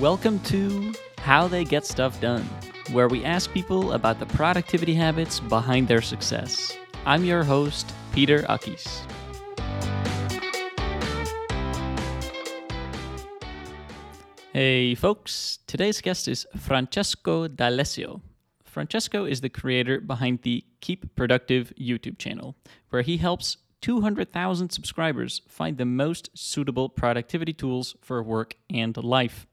Welcome to How They Get Stuff Done, where we ask people about the productivity habits behind their success. I'm your host, Peter Akkies. Hey folks, today's guest is Francesco D'Alessio. Francesco is the creator behind the Keep Productive YouTube channel, where he helps 200,000 subscribers find the most suitable productivity tools for work and life.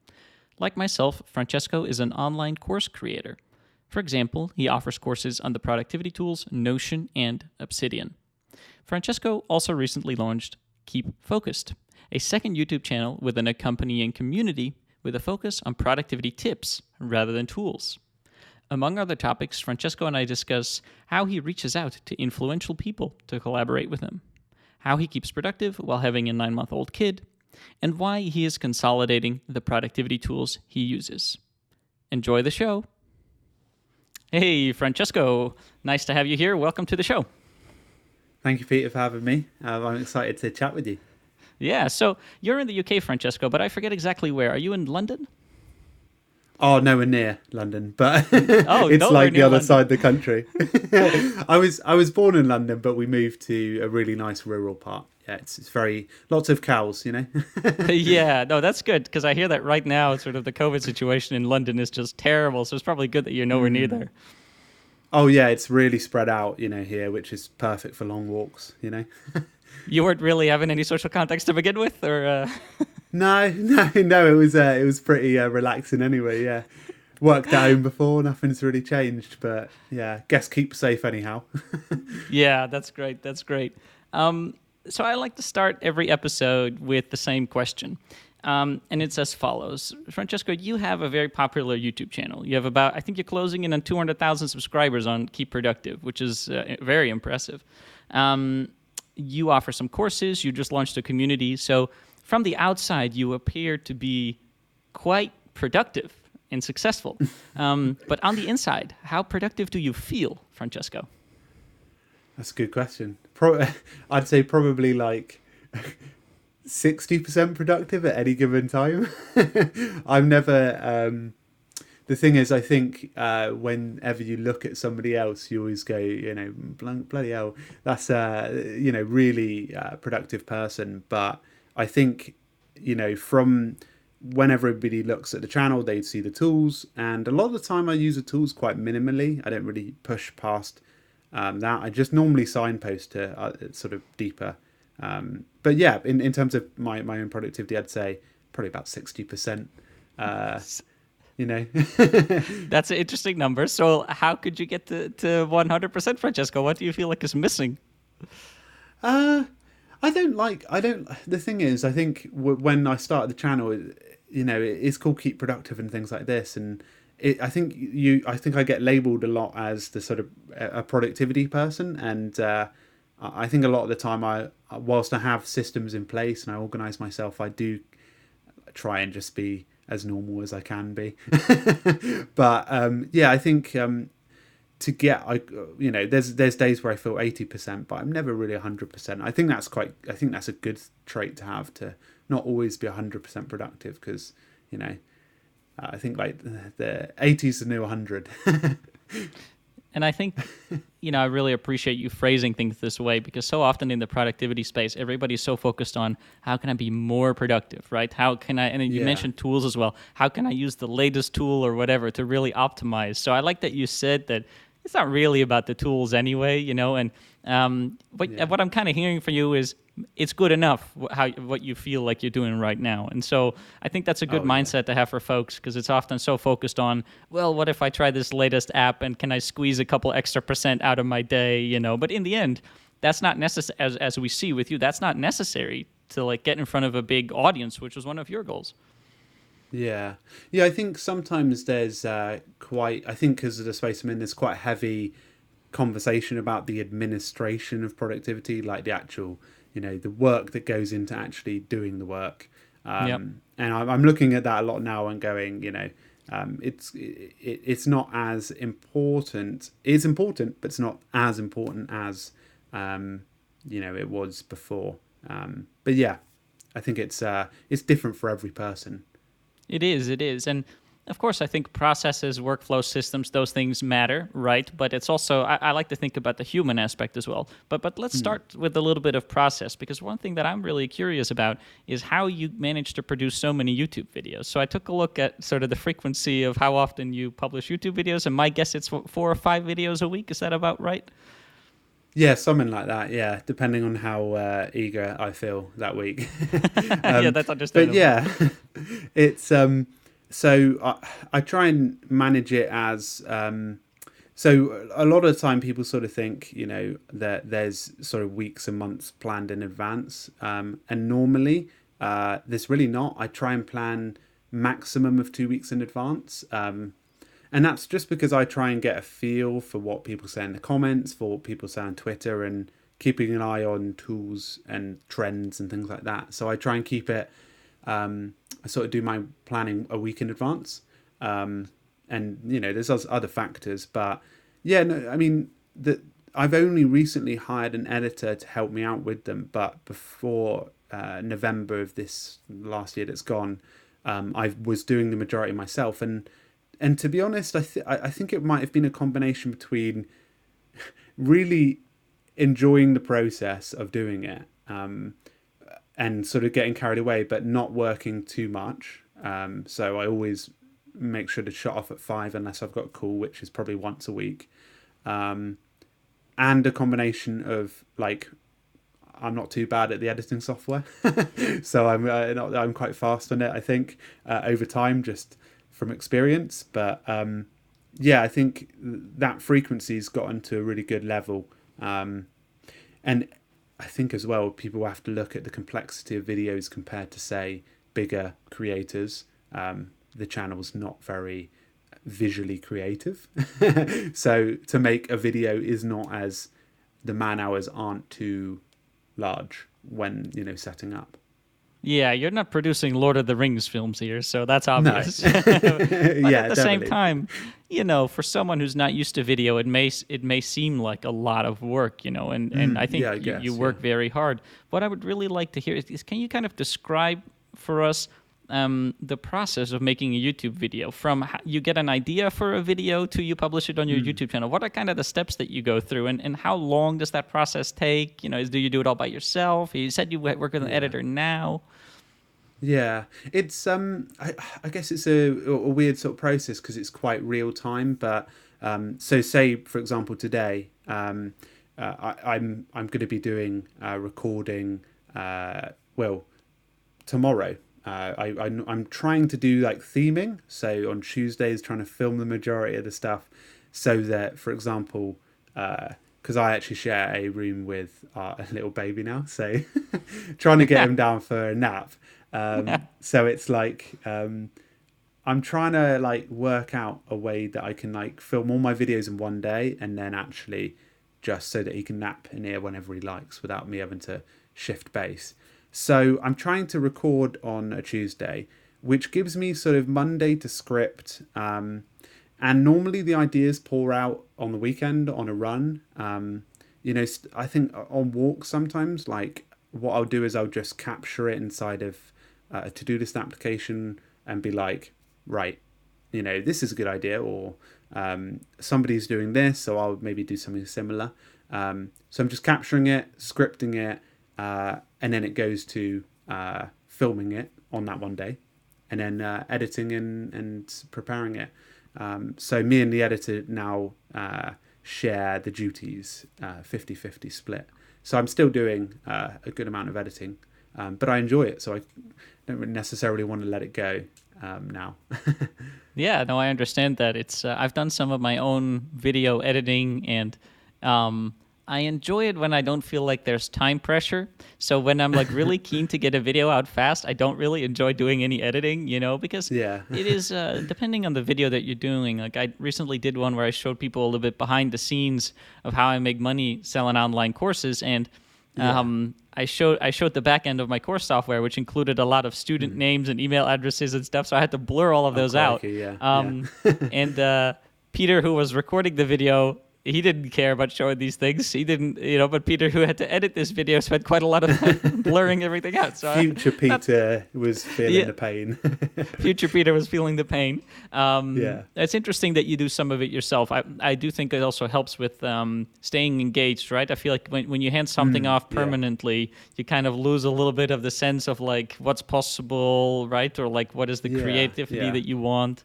Like myself, Francesco is an online course creator. For example, he offers courses on the productivity tools Notion and Obsidian. Francesco also recently launched Keep Focused, a second YouTube channel with an accompanying community with a focus on productivity tips rather than tools. Among other topics, Francesco and I discuss how he reaches out to influential people to collaborate with him, how he keeps productive while having a nine month old kid, and why he is consolidating the productivity tools he uses. Enjoy the show. Hey, Francesco, nice to have you here. Welcome to the show. Thank you, Peter, for having me. Uh, I'm excited to chat with you. Yeah, so you're in the UK, Francesco, but I forget exactly where. Are you in London? Oh, nowhere near London, but oh, it's like the other London. side of the country. I was I was born in London, but we moved to a really nice rural part. Yeah, it's, it's very lots of cows, you know. yeah, no, that's good because I hear that right now, sort of the COVID situation in London is just terrible. So it's probably good that you're nowhere mm. near there. Oh yeah, it's really spread out, you know, here, which is perfect for long walks, you know. you weren't really having any social contacts to begin with, or? Uh... no, no, no. It was uh, it was pretty uh, relaxing anyway. Yeah, worked at home before. Nothing's really changed, but yeah, guess keep safe anyhow. yeah, that's great. That's great. Um, so I like to start every episode with the same question. Um, and it's as follows Francesco, you have a very popular YouTube channel. You have about, I think you're closing in on 200,000 subscribers on Keep Productive, which is uh, very impressive. Um, you offer some courses, you just launched a community. So, from the outside, you appear to be quite productive and successful. Um, but on the inside, how productive do you feel, Francesco? That's a good question. Pro- I'd say probably like 60% productive at any given time. I'm never. Um, the thing is, I think uh, whenever you look at somebody else, you always go, you know, bloody hell, that's a you know really uh, productive person. But I think you know from when everybody looks at the channel, they see the tools, and a lot of the time I use the tools quite minimally. I don't really push past um, that. I just normally signpost to uh, sort of deeper. Um, but yeah, in, in terms of my, my own productivity, I'd say probably about sixty percent. Uh, you know that's an interesting number so how could you get to, to 100% francesco what do you feel like is missing uh i don't like i don't the thing is i think w- when i started the channel you know it's called keep productive and things like this and it, i think you i think i get labeled a lot as the sort of a productivity person and uh I think a lot of the time, I whilst I have systems in place and I organise myself, I do try and just be as normal as I can be. but um, yeah, I think um, to get I you know there's there's days where I feel eighty percent, but I'm never really hundred percent. I think that's quite I think that's a good trait to have to not always be hundred percent productive because you know uh, I think like the eighties the new hundred. And I think, you know, I really appreciate you phrasing things this way because so often in the productivity space, everybody's so focused on how can I be more productive, right? How can I, and you yeah. mentioned tools as well. How can I use the latest tool or whatever to really optimize? So I like that you said that it's not really about the tools anyway, you know, and um, but yeah. what I'm kind of hearing from you is it's good enough how what you feel like you're doing right now, and so I think that's a good oh, mindset yeah. to have for folks because it's often so focused on well, what if I try this latest app and can I squeeze a couple extra percent out of my day, you know? But in the end, that's not necessary. As as we see with you, that's not necessary to like get in front of a big audience, which was one of your goals. Yeah, yeah. I think sometimes there's uh, quite. I think because of the space I'm in, there's quite heavy conversation about the administration of productivity, like the actual, you know, the work that goes into actually doing the work. Um, yep. And I'm looking at that a lot now and going, you know, um, it's it, it's not as important. It's important, but it's not as important as um, you know it was before. Um, but yeah, I think it's uh, it's different for every person. It is, it is. And of course, I think processes, workflow systems, those things matter, right? But it's also I, I like to think about the human aspect as well. But but let's hmm. start with a little bit of process because one thing that I'm really curious about is how you manage to produce so many YouTube videos. So I took a look at sort of the frequency of how often you publish YouTube videos, and my guess it's four or five videos a week. Is that about right? Yeah, something like that. Yeah, depending on how uh, eager I feel that week. yeah, that's understandable. But yeah, it's um. So I, I try and manage it as um. So a lot of time, people sort of think you know that there's sort of weeks and months planned in advance, um, and normally uh, there's really not. I try and plan maximum of two weeks in advance. Um, and that's just because I try and get a feel for what people say in the comments, for what people say on Twitter, and keeping an eye on tools and trends and things like that. So I try and keep it. Um, I sort of do my planning a week in advance, um, and you know, there's other factors, but yeah, no, I mean that I've only recently hired an editor to help me out with them, but before uh, November of this last year that's gone, um, I was doing the majority myself, and and to be honest, I th- I think it might have been a combination between really enjoying the process of doing it um, and sort of getting carried away, but not working too much. Um, so I always make sure to shut off at five unless I've got a call, which is probably once a week. Um, and a combination of like I'm not too bad at the editing software, so I'm uh, I'm quite fast on it. I think uh, over time, just from experience. But um, yeah, I think that frequency's gotten to a really good level. Um, and I think as well, people have to look at the complexity of videos compared to, say, bigger creators. Um, the channel's not very visually creative. so to make a video is not as the man hours aren't too large when, you know, setting up. Yeah, you're not producing Lord of the Rings films here, so that's obvious. No. but yeah, at the definitely. same time, you know, for someone who's not used to video, it may it may seem like a lot of work, you know, and, and Mm, I think yeah, I you, guess, you work yeah. very hard. What I would really like to hear is, is can you kind of describe for us um, the process of making a YouTube video from how you get an idea for a video to you publish it on your YouTube channel? What are kind of the steps that you go through, and, and how long does that process take? You know, is, do you do it all by yourself? You said you work with an editor now. Yeah, it's um, I, I guess it's a, a weird sort of process because it's quite real time. But um, so say for example today, um, uh, I, I'm I'm going to be doing uh, recording. Uh, well, tomorrow. Uh, I, I I'm trying to do like theming. So on Tuesdays, trying to film the majority of the stuff, so that for example. Uh, because I actually share a room with our little baby now, so trying to get him down for a nap. Um, so it's like um, I'm trying to like work out a way that I can like film all my videos in one day and then actually just so that he can nap in here whenever he likes without me having to shift base. So I'm trying to record on a Tuesday, which gives me sort of Monday to script. Um, and normally the ideas pour out on the weekend on a run. Um, you know, I think on walks sometimes, like what I'll do is I'll just capture it inside of uh, a to-do list application and be like, right, you know, this is a good idea, or um, somebody's doing this, so I'll maybe do something similar. Um, so I'm just capturing it, scripting it, uh, and then it goes to uh, filming it on that one day, and then uh, editing and, and preparing it. Um, so me and the editor now uh, share the duties, uh, 50-50 split. So I'm still doing uh, a good amount of editing, um, but I enjoy it, so I don't necessarily want to let it go um, now. Yeah, no, I understand that. It's uh, I've done some of my own video editing, and um, I enjoy it when I don't feel like there's time pressure. So when I'm like really keen to get a video out fast, I don't really enjoy doing any editing, you know, because Yeah. it is uh, depending on the video that you're doing. Like I recently did one where I showed people a little bit behind the scenes of how I make money selling online courses, and um, I showed I showed the back end of my course software, which included a lot of student names and email addresses and stuff. So I had to blur all of those out. yeah, Um, and uh, Peter, who was recording the video, he didn't care about showing these things. He didn't, you know. But Peter, who had to edit this video, spent quite a lot of time blurring everything out. So future I, Peter was feeling yeah, the pain. future Peter was feeling the pain. Um, yeah, it's interesting that you do some of it yourself. I I do think it also helps with um, staying engaged, right? I feel like when when you hand something mm, off permanently, yeah. you kind of lose a little bit of the sense of like what's possible, right? Or like what is the yeah, creativity that you want.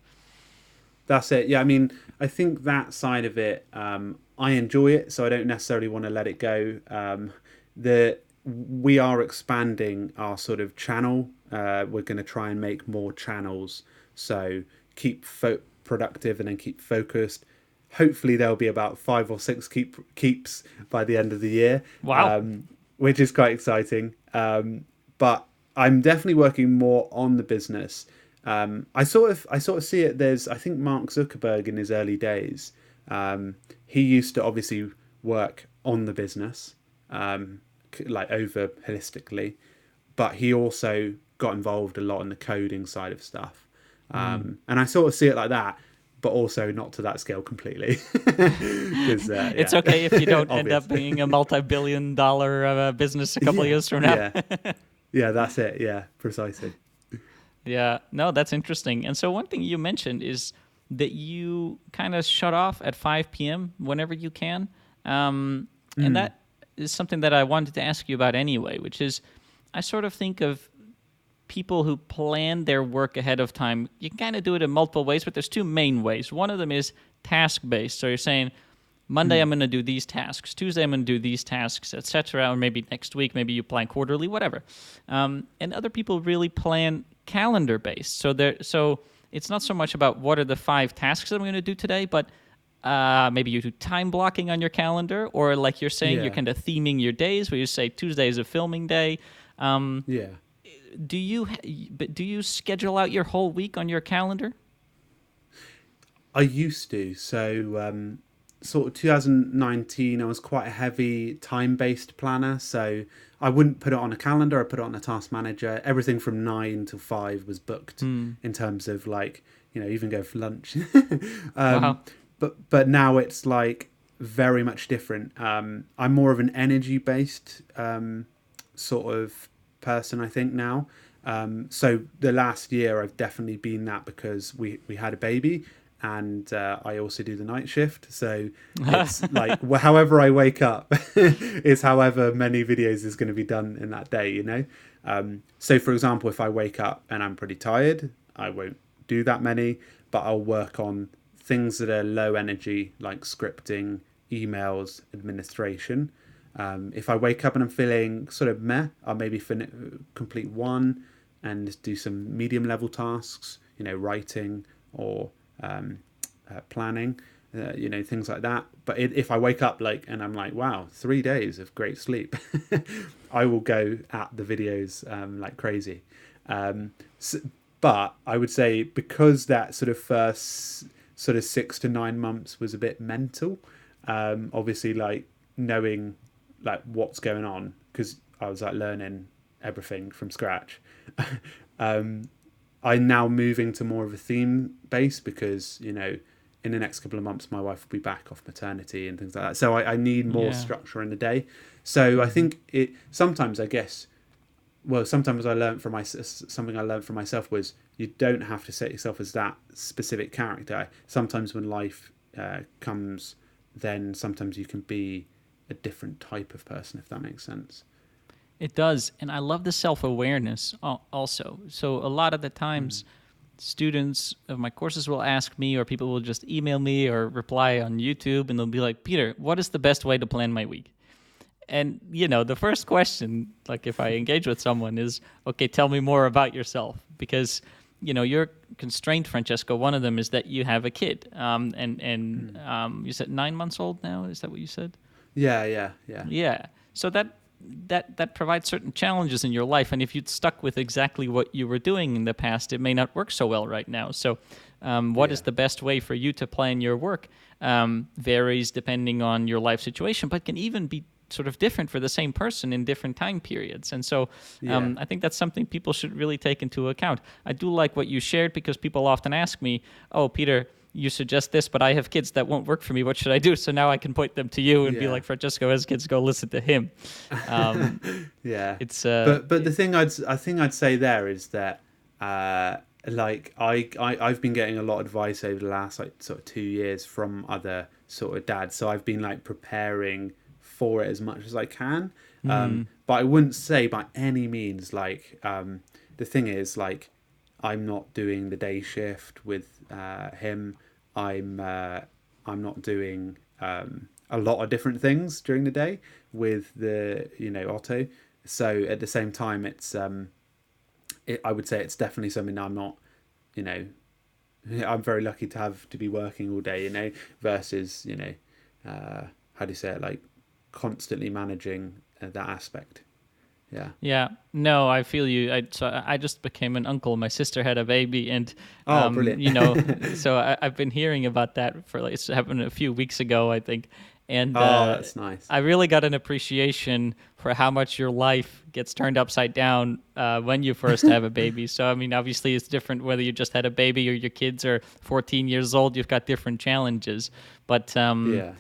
That's it. Yeah, I mean, I think that side of it, um, I enjoy it, so I don't necessarily want to let it go. Um, the we are expanding our sort of channel. Uh, we're going to try and make more channels, so keep fo- productive and then keep focused. Hopefully, there'll be about five or six keep keeps by the end of the year. Wow, um, which is quite exciting. Um, but I'm definitely working more on the business um, I sort of I sort of see it. There's I think Mark Zuckerberg in his early days. Um, he used to obviously work on the business, um, like over holistically, but he also got involved a lot in the coding side of stuff. Mm. And I sort of see it like that, but also not to that scale completely. uh, yeah. It's okay if you don't end up being a multi-billion dollar uh, business a couple yeah, years from now. yeah. yeah, that's it. Yeah, precisely. Yeah, no, that's interesting. And so one thing you mentioned is that you kind of shut off at 5 p.m. whenever you can. Um, mm. And that is something that I wanted to ask you about anyway, which is I sort of think of people who plan their work ahead of time. You can kind of do it in multiple ways, but there's two main ways. One of them is task based. So you're saying, Monday mm. I'm going to do these tasks. Tuesday I'm going to do these tasks, etc. Or maybe next week, maybe you plan quarterly, whatever. Um, and other people really plan calendar based. So there, so it's not so much about what are the five tasks that I'm going to do today, but uh, maybe you do time blocking on your calendar, or like you're saying, yeah. you're kind of theming your days, where you say Tuesday is a filming day. Um, yeah. Do you but do you schedule out your whole week on your calendar? I used to. So um, sort of 2019, I was quite a heavy time based planner. So I wouldn't put it on a calendar. I put it on a task manager. Everything from nine to five was booked mm. in terms of like you know even go for lunch. um, wow. But but now it's like very much different. Um, I'm more of an energy based um, sort of person. I think now. Um, so the last year I've definitely been that because we we had a baby and uh, I also do the night shift. So it's like however I wake up is however many videos is going to be done in that day, you know. Um, so for example, if I wake up and I'm pretty tired, I won't do that many, but I'll work on things that are low energy, like scripting, emails, administration. Um, if I wake up and I'm feeling sort of meh, I'll maybe fin- complete one and do some medium level tasks, you know, writing or um, uh, planning, uh, you know, things like that. But it, if I wake up like and I'm like, wow, three days of great sleep, I will go at the videos um, like crazy. Um, so, but I would say because that sort of first sort of six to nine months was a bit mental, um, obviously like knowing like what's going on because I was like learning everything from scratch. um, I'm now moving to more of a theme base because you know in the next couple of months my wife will be back off maternity and things like that. So I, I need more yeah. structure in the day. So I mm-hmm. think it sometimes I guess well sometimes I learned from my something I learned from myself was you don't have to set yourself as that specific character. Sometimes when life uh, comes, then sometimes you can be a different type of person if that makes sense. It does. And I love the self awareness also. So a lot of the times, mm. students of my courses will ask me, or people will just email me or reply on YouTube, and they'll be like, Peter, what is the best way to plan my week? And, you know, the first question, like if I engage with someone, is, okay, tell me more about yourself. Because, you know, you're constrained, Francesco. One of them is that you have a kid. Um, and and mm. um, you said nine months old now? Is that what you said? Yeah, yeah, yeah. Yeah. So that that that provides certain challenges in your life and if you'd stuck with exactly what you were doing in the past it may not work so well right now so um, what yeah. is the best way for you to plan your work um, varies depending on your life situation but can even be sort of different for the same person in different time periods and so um, yeah. i think that's something people should really take into account i do like what you shared because people often ask me oh peter you suggest this, but I have kids that won't work for me. What should I do? So now I can point them to you and be like, Francesco has kids, go listen to him. Um, yeah. it's uh, but but the thing I'd I think I'd say there is that uh, like I, I I've been getting a lot of advice over the last like sort of two years from other sort of dads, so I've been like preparing for it as much as I can. Um, but I wouldn't say by any means like um, the thing is like I'm not doing the day shift with uh, him. I'm uh, I'm not doing um, a lot of different things during the day with the you know Otto. So at the same time, it's um, it, I would say it's definitely something I'm not, you know, I'm very lucky to have to be working all day, you know, versus you know, uh, how do you say it, like constantly managing uh, that aspect. Yeah. Yeah, no, I feel you. I so I just became an uncle. My sister had a baby, and Oh, um, brilliant. you know, so I, I've been hearing about that for like it's happened a few weeks ago, I think, and Oh, uh, that's nice. I really got an appreciation for how much your life gets turned upside down uh, when you first have a baby. So I mean, obviously, it's different whether you just had a baby or your kids are 14 years old. You've got different challenges, but um, yeah.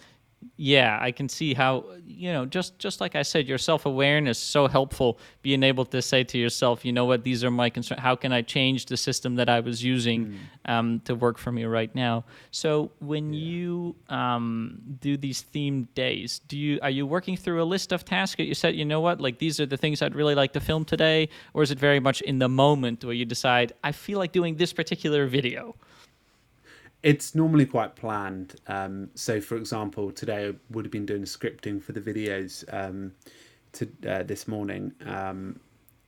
Yeah i can see how you know just just like i said your self-awareness so helpful being able to say to yourself you know what? These are my concerns how can i change the system that i was using um, to work for me right now? So when you um, do these themed days do you are you working through a list of tasks that you said you know what? Like these are the things i'd really like to film today or is it very much in the moment where you decide i feel like doing this particular video It's normally quite planned. Um, so, for example, today I would have been doing scripting for the videos um, to uh, this morning. Um,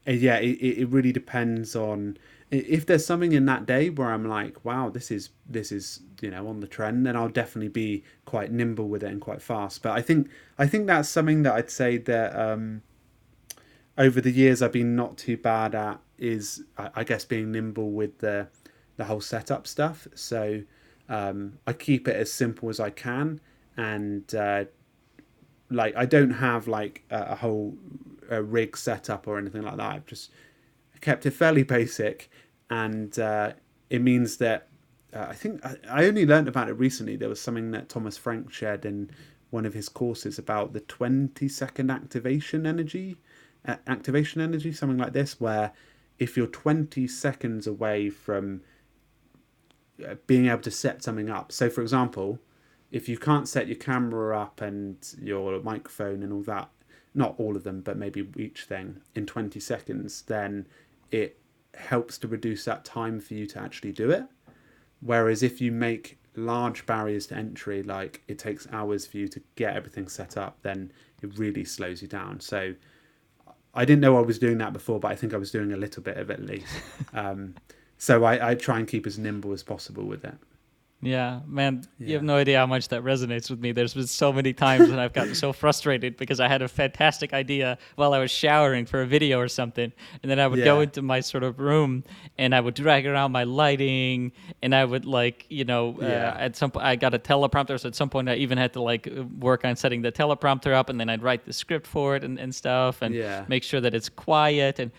yeah, it, it really depends on if there's something in that day where I'm like, wow, this is this is you know on the trend, then I'll definitely be quite nimble with it and quite fast. But I think I think that's something that I'd say that um, over the years I've been not too bad at is I I guess being nimble with the the whole setup stuff. So um, I keep it as simple as I can, and uh, like I don't have like a, a whole a rig setup or anything like that. I've just kept it fairly basic, and uh, it means that uh, I think I, I only learned about it recently. There was something that Thomas Frank shared in one of his courses about the 20 second activation energy, activation energy, something like this, where if you're 20 seconds away from being able to set something up. So, for example, if you can't set your camera up and your microphone and all that, not all of them, but maybe each thing in 20 seconds, then it helps to reduce that time for you to actually do it. Whereas if you make large barriers to entry, like it takes hours for you to get everything set up, then it really slows you down. So I didn't know I was doing that before, but I think I was doing a little bit of it at least. Um, so I, I try and keep as nimble as possible with that. Yeah, man, you have no idea how much that resonates with me. There's been so many times when I've gotten so frustrated because I had a fantastic idea while I was showering for a video or something, and then I would go into my sort of room and I would drag around my lighting, and I would like, you know, uh, at some point I got a teleprompter, so at some point I even had to like uh, work on setting the teleprompter up, and then I'd write the script for it and, and stuff, and Yeah. make sure that it's quiet and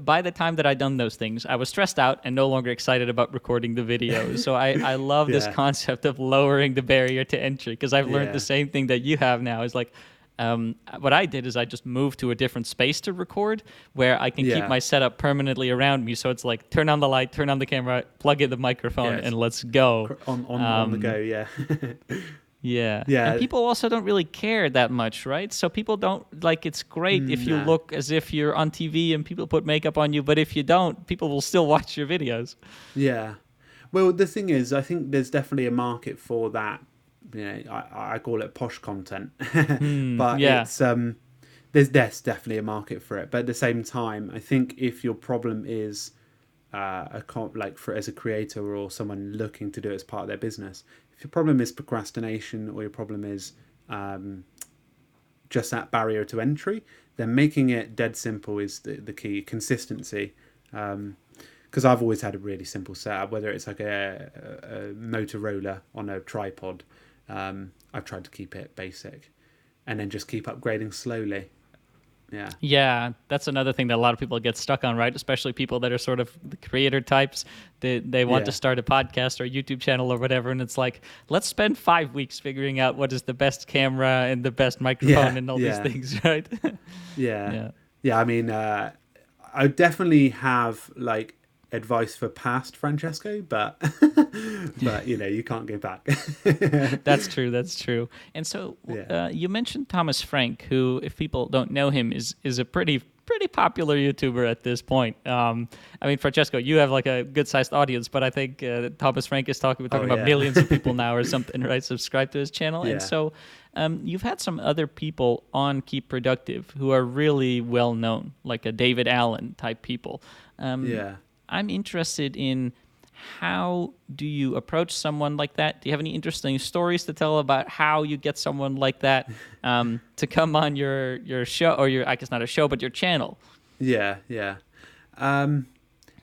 by the time that I'd done those things, I was stressed out and no longer excited about recording the videos. so I, I love this concept of lowering the barrier to entry because I've learned Yeah. the same thing that you have now. Is like, um, what I did is I just moved to a different space to record where I can keep my setup permanently around me. So it's like turn on the light, turn on the camera, plug in the microphone, and let's go. On on, on the Um, go, yeah. Yeah. Yeah. And people also don't really care that much, right? So people don't like it's great if you Nah. look as if you're on TV and people put makeup on you, but if you don't, people will still watch your videos. Yeah. Well, the thing is, I think there's definitely a market for that. You know, I, I call it posh content, but yeah. it's um, there's there's definitely a market for it. But at the same time, I think if your problem is uh, a comp, like for as a creator or someone looking to do it as part of their business, if your problem is procrastination or your problem is um, just that barrier to entry, then making it dead simple is the, the key. Consistency. Um, because I've always had a really simple setup, whether it's like a, a, a Motorola on a tripod. Um, I've tried to keep it basic, and then just keep upgrading slowly. Yeah. Yeah, that's another thing that a lot of people get stuck on, right? Especially people that are sort of the creator types. They they want Yeah. to start a podcast or a YouTube channel or whatever, and it's like, let's spend five weeks figuring out what is the best camera and the best microphone Yeah, and all yeah. these things, right? Yeah. Yeah. Yeah. I mean, uh, I definitely have like advice for past Francesco, but but you know you can't go back. that's true. That's true. And so Yeah. uh, you mentioned Thomas Frank, who, if people don't know him, is is a pretty pretty popular YouTuber at this point. Um, I mean, Francesco, you have like a good sized audience, but I think uh, Thomas Frank is talking. Talking Oh, about yeah. millions of people now or something, right? Subscribe to his channel, Yeah. and so. Um, you've had some other people on Keep Productive who are really well known, like a David Allen type people. Um, yeah. I'm interested in how do you approach someone like that? Do you have any interesting stories to tell about how you get someone like that um, to come on your your show or your I guess not a show but your channel? Yeah, yeah, um,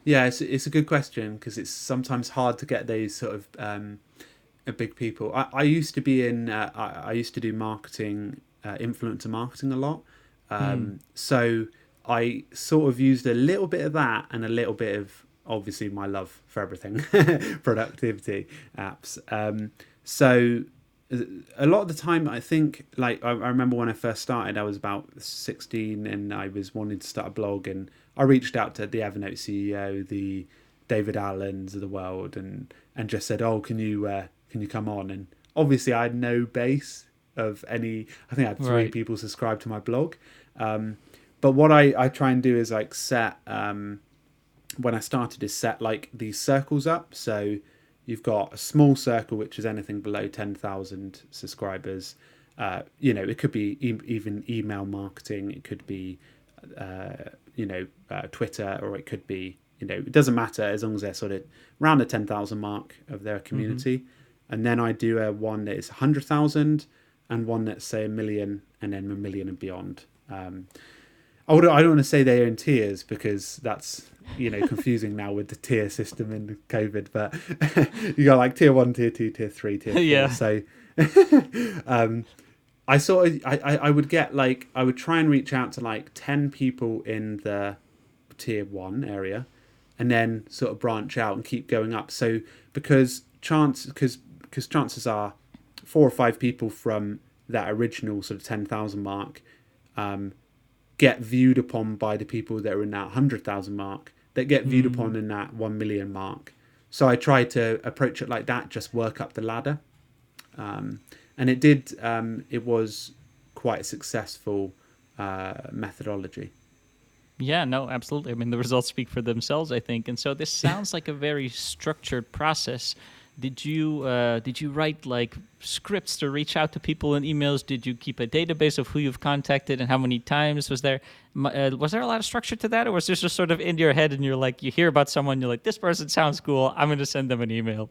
yeah. It's it's a good question because it's sometimes hard to get those sort of um, uh, big people. I, I used to be in. Uh, I, I used to do marketing, uh, influencer marketing a lot. Um, So I sort of used a little bit of that and a little bit of obviously my love for everything, productivity apps. Um, so a lot of the time i think like I, I remember when i first started i was about 16 and i was wanting to start a blog and i reached out to the evernote ceo the david allens of the world and and just said oh can you uh, can you come on and obviously i had no base of any i think i had three Right. people subscribe to my blog um, but what i i try and do is like set um, when I started is set like these circles up. So you've got a small circle which is anything below ten thousand subscribers. Uh, you know, it could be e- even email marketing. It could be, uh, you know, uh, Twitter, or it could be, you know, it doesn't matter as long as they're sort of around the ten thousand mark of their community. And then I do a one that is hundred thousand, and one that's say a million, and then a million and beyond. Um, I would I don't want to say they're in tiers because that's you know confusing now with the tier system in COVID. But you got like tier one, tier two, tier three, tier four. Yeah. So um, I sort of I, I I would get like I would try and reach out to like ten people in the tier one area, and then sort of branch out and keep going up. So because chance because because chances are four or five people from that original sort of ten thousand mark um, get viewed upon by the people that are in that hundred thousand mark that get viewed upon in that one million mark. So I tried to approach it like that, just work up the ladder, um, and it did. Um, it was quite a successful uh, methodology. Yeah, no, absolutely. I mean, the results speak for themselves, I think. And so this sounds like a very structured process. Did you uh, did you write like scripts to reach out to people in emails? Did you keep a database of who you've contacted and how many times? Was there uh, was there a lot of structure to that, or was this just sort of in your head and you're like you hear about someone, you're like this person sounds cool, I'm going to send them an email.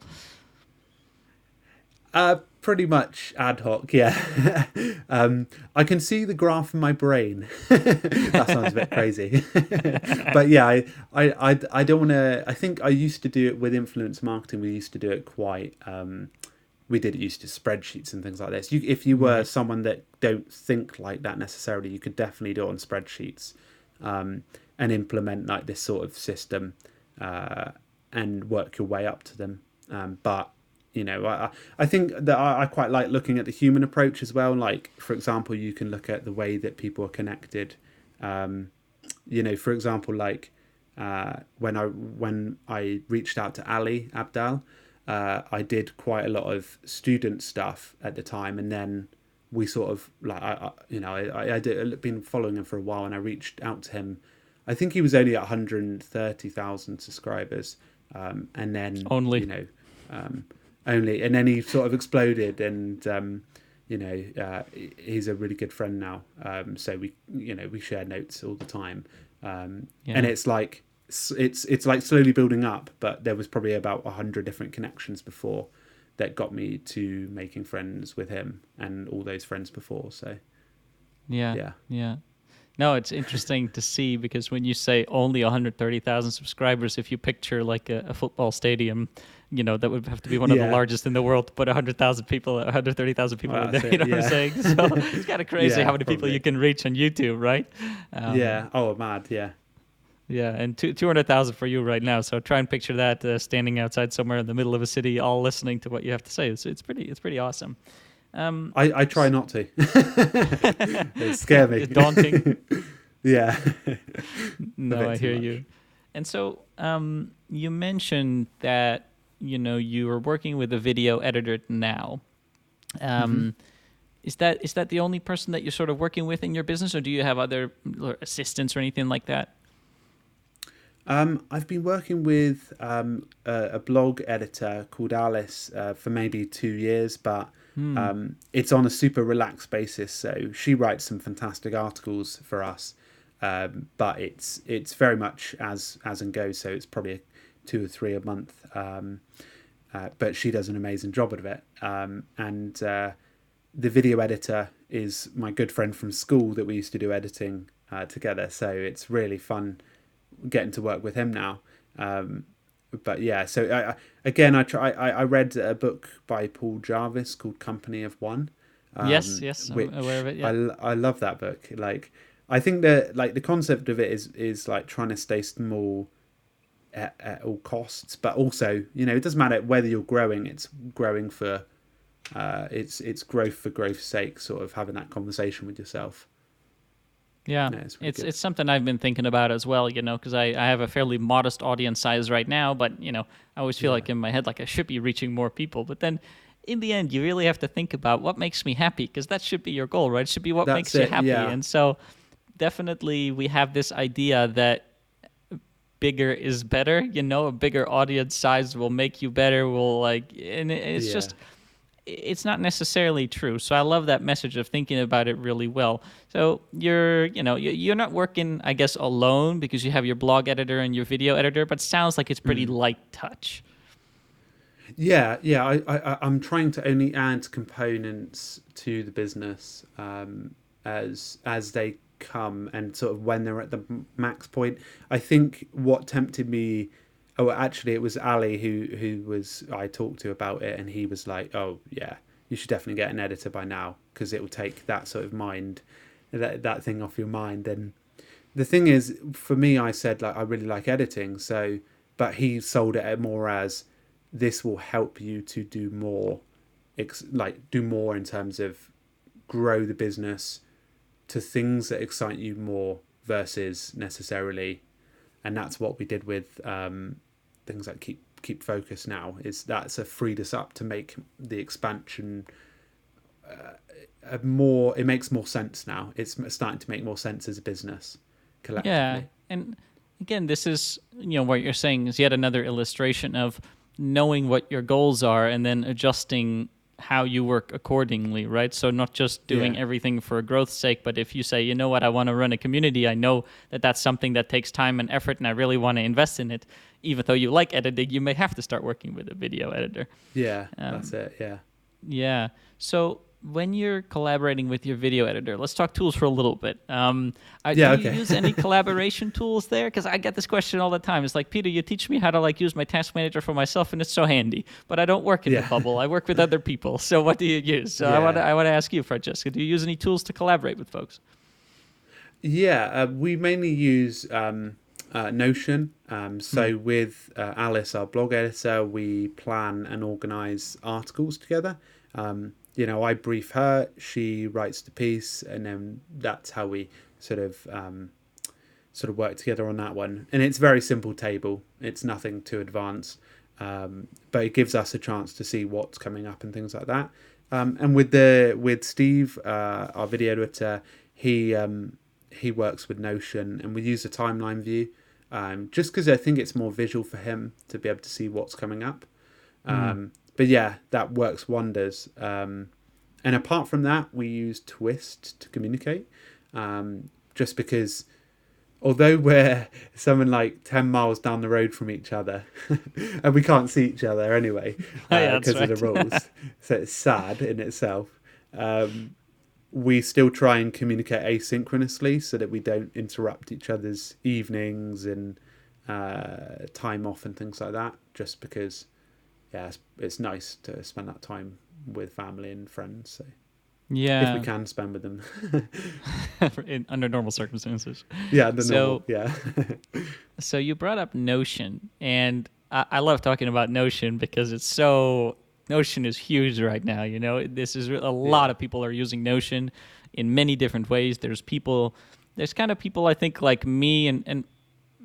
Uh, pretty much ad hoc, yeah. um, I can see the graph in my brain. that sounds a bit crazy, but yeah, I, I, I, I don't want to. I think I used to do it with influence marketing. We used to do it quite. Um, we did it used to spreadsheets and things like this. You, if you were someone that don't think like that necessarily, you could definitely do it on spreadsheets um, and implement like this sort of system uh, and work your way up to them. Um, but you know, I, I think that I, I quite like looking at the human approach as well. Like, for example, you can look at the way that people are connected. Um, you know, for example, like uh, when I when I reached out to Ali Abdaal, uh, I did quite a lot of student stuff at the time, and then we sort of like I, I you know I I did, I'd been following him for a while, and I reached out to him. I think he was only at 130,000 subscribers, um, and then Only. you know um, only, and then he sort of exploded, and um, you know uh, he's a really good friend now. Um, so we you know we share notes all the time, um, and it's like it's it's like slowly building up. But there was probably about a hundred different connections before that got me to making friends with him and all those friends before. So Yeah. Yeah. Yeah. No, it's interesting to see because when you say only 130,000 subscribers, if you picture like a, a football stadium you know that would have to be one of Yeah. the largest in the world to put 100,000 people 130,000 people Well, in there that's you know it, what i'm saying so it's kind of crazy Yeah, how many people you can reach on youtube right um, yeah. Oh, mad. Yeah. yeah and two, 200,000 for you right now so try and picture that uh, standing outside somewhere in the middle of a city all listening to what you have to say it's, it's pretty it's pretty awesome um I, I try not to. it scare me. it's daunting yeah. no, I hear much. you. And so, um, you mentioned that you know you are working with a video editor now. Um, Mm-hmm. Is that is that the only person that you're sort of working with in your business, or do you have other assistants or anything like that? Um, I've been working with um, a, a blog editor called Alice uh, for maybe two years, but um, it's on a super relaxed basis. So she writes some fantastic articles for us, um, but it's it's very much as as and goes. So it's probably two or three a month. Um, uh, but she does an amazing job of it. Um, and uh, the video editor is my good friend from school that we used to do editing uh, together. So it's really fun getting to work with him now. Um, but yeah, so I, I, again, I try. I, I read a book by Paul Jarvis called Company of One. yes, um, yes, I'm aware of it. I, Yeah. l- I love that book. Like, I think that like the concept of it is is like trying to stay small at, at all costs, but also you know it doesn't matter whether you're growing. It's growing for uh, it's it's growth for growth's sake. Sort of having that conversation with yourself. Yeah, it's it's it's something I've been thinking about as well. You know, because I, I have a fairly modest audience size right now, but you know, I always feel Yeah. like in my head like I should be reaching more people. But then, in the end, you really have to think about what makes me happy, because that should be your goal, right? It should be what That's makes you happy. yeah. And so, definitely, we have this idea that bigger is better. You know, a bigger audience size will make you better. Will like, and it's just it's not necessarily true. So I love that message of thinking about it really well. So you're, you know, you- you're not working, I guess, alone because you have your blog editor and your video editor, but sounds like it's pretty light touch. Yeah, yeah. I, I, I'm trying to only add components to the business um, as as they come and sort of when they're at the max point. I think what tempted me. Oh, actually, it was Ali who who was I talked to about it, and he was like, "Oh, yeah, you should definitely get an editor by now because it will take that sort of mind, that that thing off your mind." And the thing is, for me, I said like I really like editing, so but he sold it more as this will help you to do more ex- like do more in terms of grow the business to things that excite you more versus necessarily and that's what we did with um, things like keep keep focus now is that's a freed us up to make the expansion uh, a more it makes more sense now it's starting to make more sense as a business collectively Yeah. And again, this is, you know, what you're saying is yet another illustration of knowing what your goals are and then adjusting how you work accordingly, right? So not just doing Yeah. everything for growth's sake, but if you say, you know what, I want to run a community, I know that that's something that takes time and effort, and I really want to invest in it. Even though you like editing, you may have to start working with a video editor. yeah Um, that's it yeah Yeah. So when you're collaborating with your video editor, let's talk tools for a little bit. Um, uh, Yeah, do you use any collaboration tools there? Because I get this question all the time. It's like, Peter, you teach me how to like use my task manager for myself, and it's so handy. But I don't work in the bubble. I work with other people. So what do you use? So I want to I want to ask you, Francesca. Do you use any tools to collaborate with folks? Yeah, uh, we mainly use um, uh, Notion. Um, so Hmm. with uh, Alice, our blog editor, we plan and organize articles together. Um, you know, I brief her, she writes the piece, and then that's how we sort of um, sort of work together on that one. And it's a very simple table. It's nothing too advanced, um, but it gives us a chance to see what's coming up and things like that. Um, and with the with Steve, uh, our video editor, he um, he works with Notion, and we use a timeline view, um, just because I think it's more visual for him to be able to see what's coming up. Um, but yeah, that works wonders. Um, and apart from that, we use Twist to communicate, um, just because although we're someone like 10 miles down the road from each other and we can't see each other anyway Yeah, because of the rules. So it's sad in itself. Um, we still try and communicate asynchronously so that we don't interrupt each other's evenings and uh, time off and things like that just because yeah, it's, it's nice to spend that time with family and friends. So Yeah. if we can spend with them, in, under normal circumstances. yeah, the So- normal, yeah, So you brought up Notion, and I, I love talking about Notion because it's so Notion is huge right now. You know, this is a lot of people are using Notion in many different ways. There's people, there's kind of people I think like me and and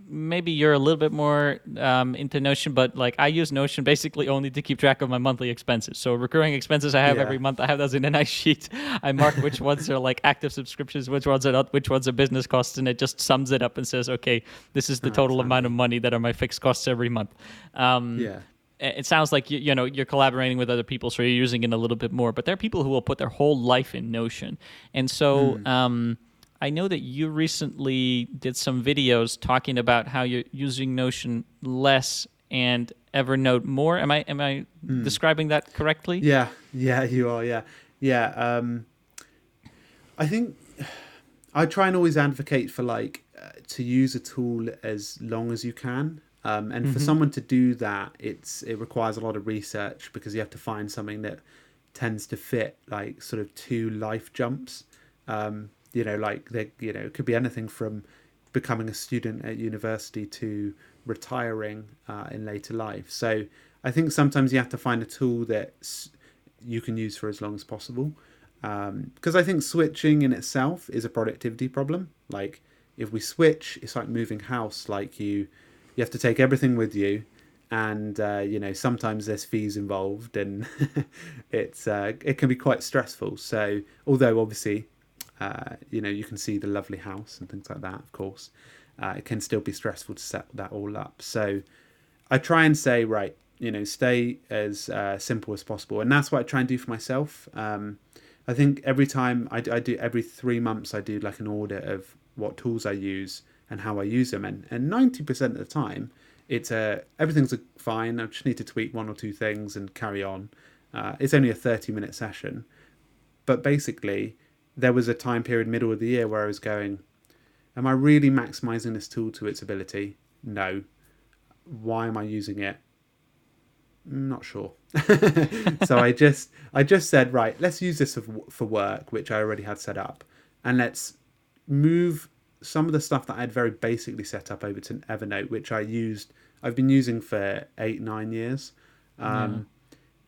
maybe you're a little bit more um, into Notion, but like I use Notion basically only to keep track of my monthly expenses. So recurring expenses I have Yeah. every month, I have those in a nice sheet. I mark which ones are like active subscriptions, which ones are not, which ones are business costs, and it just sums it up and says, okay, this is the Oh, total amount of money that are my fixed costs every month. Um, yeah, it sounds like you, you know you're collaborating with other people, so you're using it a little bit more. But there are people who will put their whole life in Notion, and so um, I know that you recently did some videos talking about how you're using Notion less and Evernote more. Am I am I describing that correctly? yeah, yeah. You are, yeah, yeah. Um, I think I try and always advocate for like uh, to use a tool as long as you can. Um, and for someone to do that, it's it requires a lot of research because you have to find something that tends to fit like sort of two life jumps. Um, you know, like they, you know, it could be anything from becoming a student at university to retiring uh, in later life. So I think sometimes you have to find a tool that you can use for as long as possible. Um, because I think switching in itself is a productivity problem. Like if we switch, it's like moving house. Like you, you have to take everything with you, and uh, you know sometimes there's fees involved, and it's uh, it can be quite stressful. So although obviously, uh, you know you can see the lovely house and things like that, of course, uh, it can still be stressful to set that all up. So I try and say right, you know, stay as uh, simple as possible, and that's what I try and do for myself. Um, I think every time I, I do every three months I do like an audit of what tools I use and how I use them, and and ninety percent of the time it's a everything's fine. I just need to tweak one or two things and carry on. Uh, it's only a thirty minute session, but basically there was a time period middle of the year where I was going, am I really maximizing this tool to its ability? No. Why am I using it? not sure. so I just I just said right, let's use this for, work, which I already had set up, and let's move some of the stuff that I had very basically set up over to Evernote, which I used. I've been using for eight nine years. Um,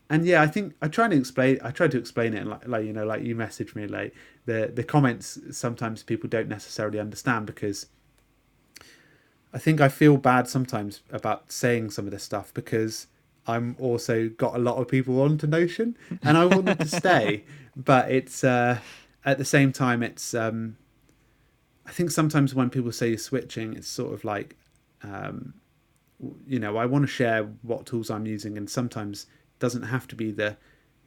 And yeah, I think I try to explain. I tried to explain it, and like, like you know, like you messaged me, like the the comments. Sometimes people don't necessarily understand because I think I feel bad sometimes about saying some of this stuff because I'm also got a lot of people onto Notion and I want them to stay, but it's uh, at the same time it's um, I think sometimes when people say you're switching, it's sort of like um, you know I want to share what tools I'm using, and sometimes doesn't have to be the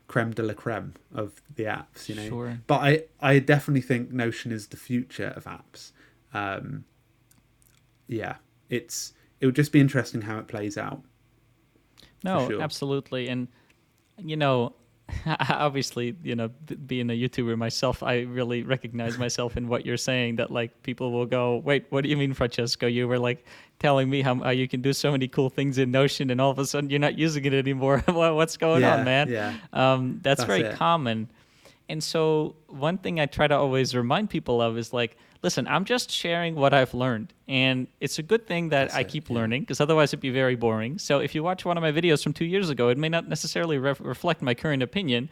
creme de la creme of the apps, you know. Sure. But I I definitely think Notion is the future of apps. Um, yeah, it's it would just be interesting how it plays out. No, sure. absolutely. And, you know, obviously, you know, being a YouTuber myself, I really recognize myself in what you're saying that, like, people will go, wait, what do you mean, Francesco? You were, like, telling me how, how you can do so many cool things in Notion, and all of a sudden you're not using it anymore. What's going Yeah, on, man? yeah. Um, that's, That's very it. common. And so, one thing I try to always remind people of is like, listen, I'm just sharing what I've learned. And it's a good thing that That's I it, keep yeah. learning because otherwise it'd be very boring. So, if you watch one of my videos from two years ago, it may not necessarily ref reflect my current opinion.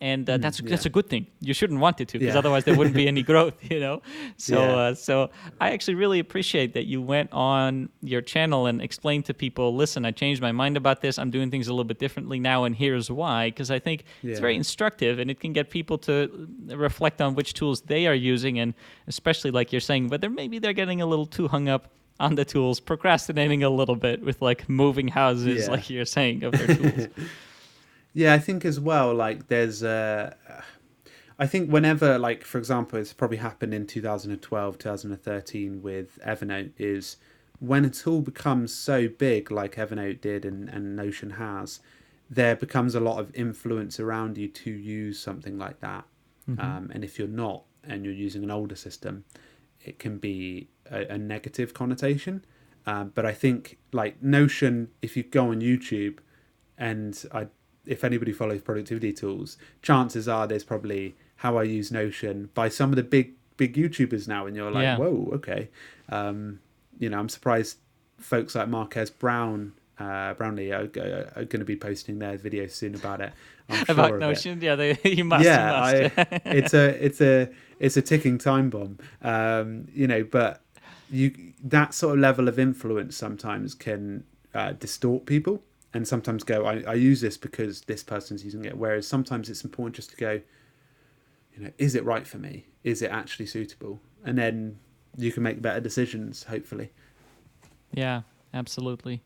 And uh, that's Mm, yeah. that's a good thing. You shouldn't want it to, because Yeah. otherwise there wouldn't be any growth, you know. So Yeah. uh, so I actually really appreciate that you went on your channel and explained to people, listen, I changed my mind about this. I'm doing things a little bit differently now, and here's why. Because I think it's very instructive, and it can get people to reflect on which tools they are using, and especially like you're saying, whether maybe they're getting a little too hung up on the tools, procrastinating a little bit with like moving houses, like you're saying, of their tools. Yeah, I think as well, like there's uh I think whenever like for example, it's probably happened in 2012, 2013 with Evernote is when a tool becomes so big like Evernote did and, and Notion has, there becomes a lot of influence around you to use something like that. Um, and if you're not and you're using an older system, it can be a, a negative connotation. Um, but I think like Notion, if you go on YouTube, and I, if anybody follows productivity tools, chances are there's probably how I use Notion by some of the big big YouTubers now, and you're like, Yeah. whoa, okay. Um, you know, I'm surprised folks like Marques Brown. Uh, Brownlee are, are going to be posting their videos soon about it. I'm sure About it Notion, yeah, they, you must. yeah, you must. I, it's a it's a it's a ticking time bomb. Um, you know, but you that sort of level of influence sometimes can uh, distort people, and sometimes go, I, I use this because this person's using it. Whereas sometimes it's important just to go, you know, is it right for me? Is it actually suitable? And then you can make better decisions, hopefully. Yeah, absolutely.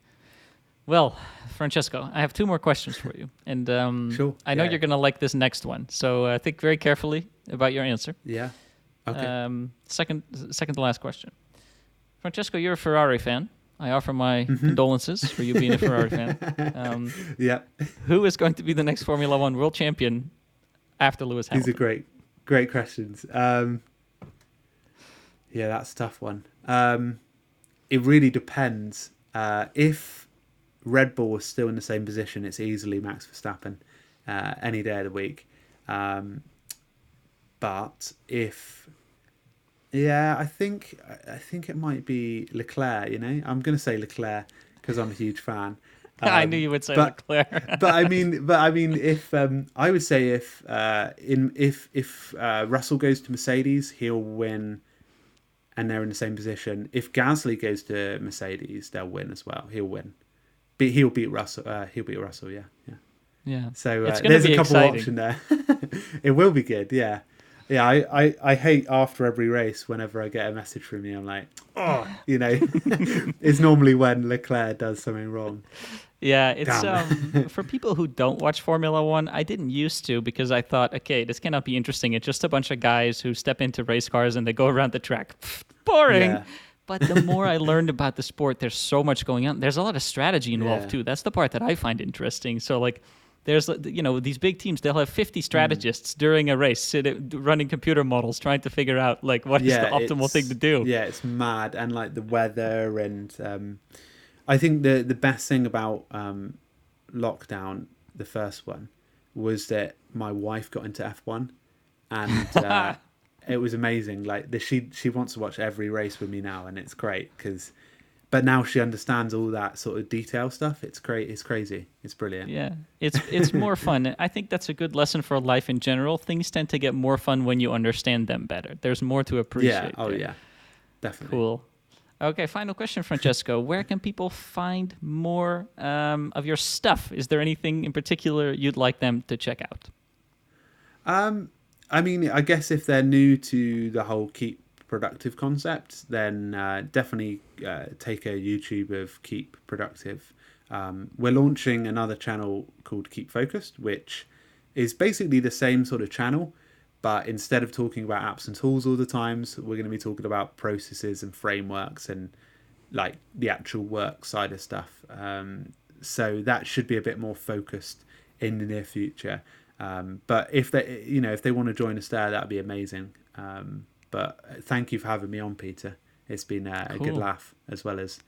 Well, Francesco, I have two more questions for you, and um, Sure, I know yeah. you're gonna like this next one. So uh, think very carefully about your answer. Yeah. Okay. Um, second, second to last question. Francesco, you're a Ferrari fan. I offer my Mm-hmm. condolences for you being a Ferrari fan. Um, yeah. who is going to be the next Formula One world champion after Lewis These are great, great questions. Um, yeah, that's a tough one. Um, it really depends. Uh, if Red Bull was still in the same position, it's easily Max Verstappen uh, any day of the week. Um, but if yeah, I think I- I think it might be Leclerc. You know, I'm going to say Leclerc because I'm a huge fan. I Um, knew you would say but- Leclerc. but I mean, but I mean, if um, I would say if uh, in if if uh, Russell goes to Mercedes, he'll win, and they're in the same position. If Gasly goes to Mercedes, they'll win as well. He'll win, but he'll beat Russell. Uh, he'll beat Russell. Yeah, yeah. yeah. So uh, there's a couple exciting. option there. it will be good. Yeah, yeah. I, I I hate after every race whenever I get a message from you. I'm like, oh, you know, it's normally when Leclerc does something wrong. Yeah, it's um, for people who don't watch Formula One. I didn't used to because I thought, okay, this cannot be interesting. It's just a bunch of guys who step into race cars and they go around the track. Pfft, boring. Yeah. But the more I learned about the sport, there's so much going on. There's a lot of strategy involved Yeah. too. That's the part that I find interesting. So like. There's, uh, you know, these big teams. They'll have 50 strategists during a race, sit, running computer models, trying to figure out like what is the optimal thing to do. Yeah, it's mad, and like the weather, and um, I think the the best thing about um, lockdown, the first one, was that my wife got into F one, and uh, it was amazing. Like the, she she wants to watch every race with me now, and it's great because. But now she understands all that sort of detail stuff. It's great. It's crazy. It's brilliant. Yeah, it's it's more fun. I think that's a good lesson for life in general. Things tend to get more fun when you understand them better. There's more to appreciate. Yeah. Oh there. yeah. Definitely. Cool. Okay, final question, Francesco. Where can people find more um, of your stuff? Is there anything in particular you'd like them to check out? Um, I mean, I guess if they're new to the whole keep productive concept, then uh, definitely uh, take a YouTube of keep productive. Um, we're launching another channel called Keep Focused, which is basically the same sort of channel, but instead of talking about apps and tools all the times, we're going to be talking about processes and frameworks and like the actual work side of stuff. Um, so that should be a bit more focused in the near future. Um, but if they, you know, if they want to join us there, that'd be amazing. Um, but thank you for having me on, Peter. It's been uh, a good laugh as well as.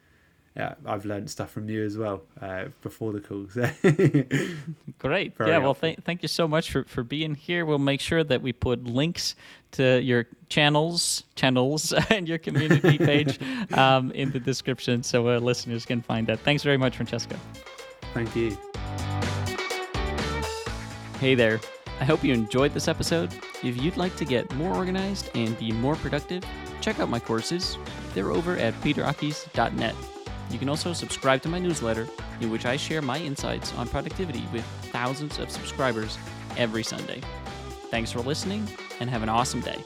Yeah, I've learned stuff from you as well uh, before the calls. Great. Very yeah, well, th- thank you so much for, for being here. We'll make sure that we put links to your channels, channels, and your community page um, in the description so uh, listeners can find that. Thanks very much, Francesco. Thank you. Hey there. I hope you enjoyed this episode. If you'd like to get more organized and be more productive, check out my courses. They're over at peterakkies.net. You can also subscribe to my newsletter, in which I share my insights on productivity with thousands of subscribers every Sunday. Thanks for listening, and have an awesome day.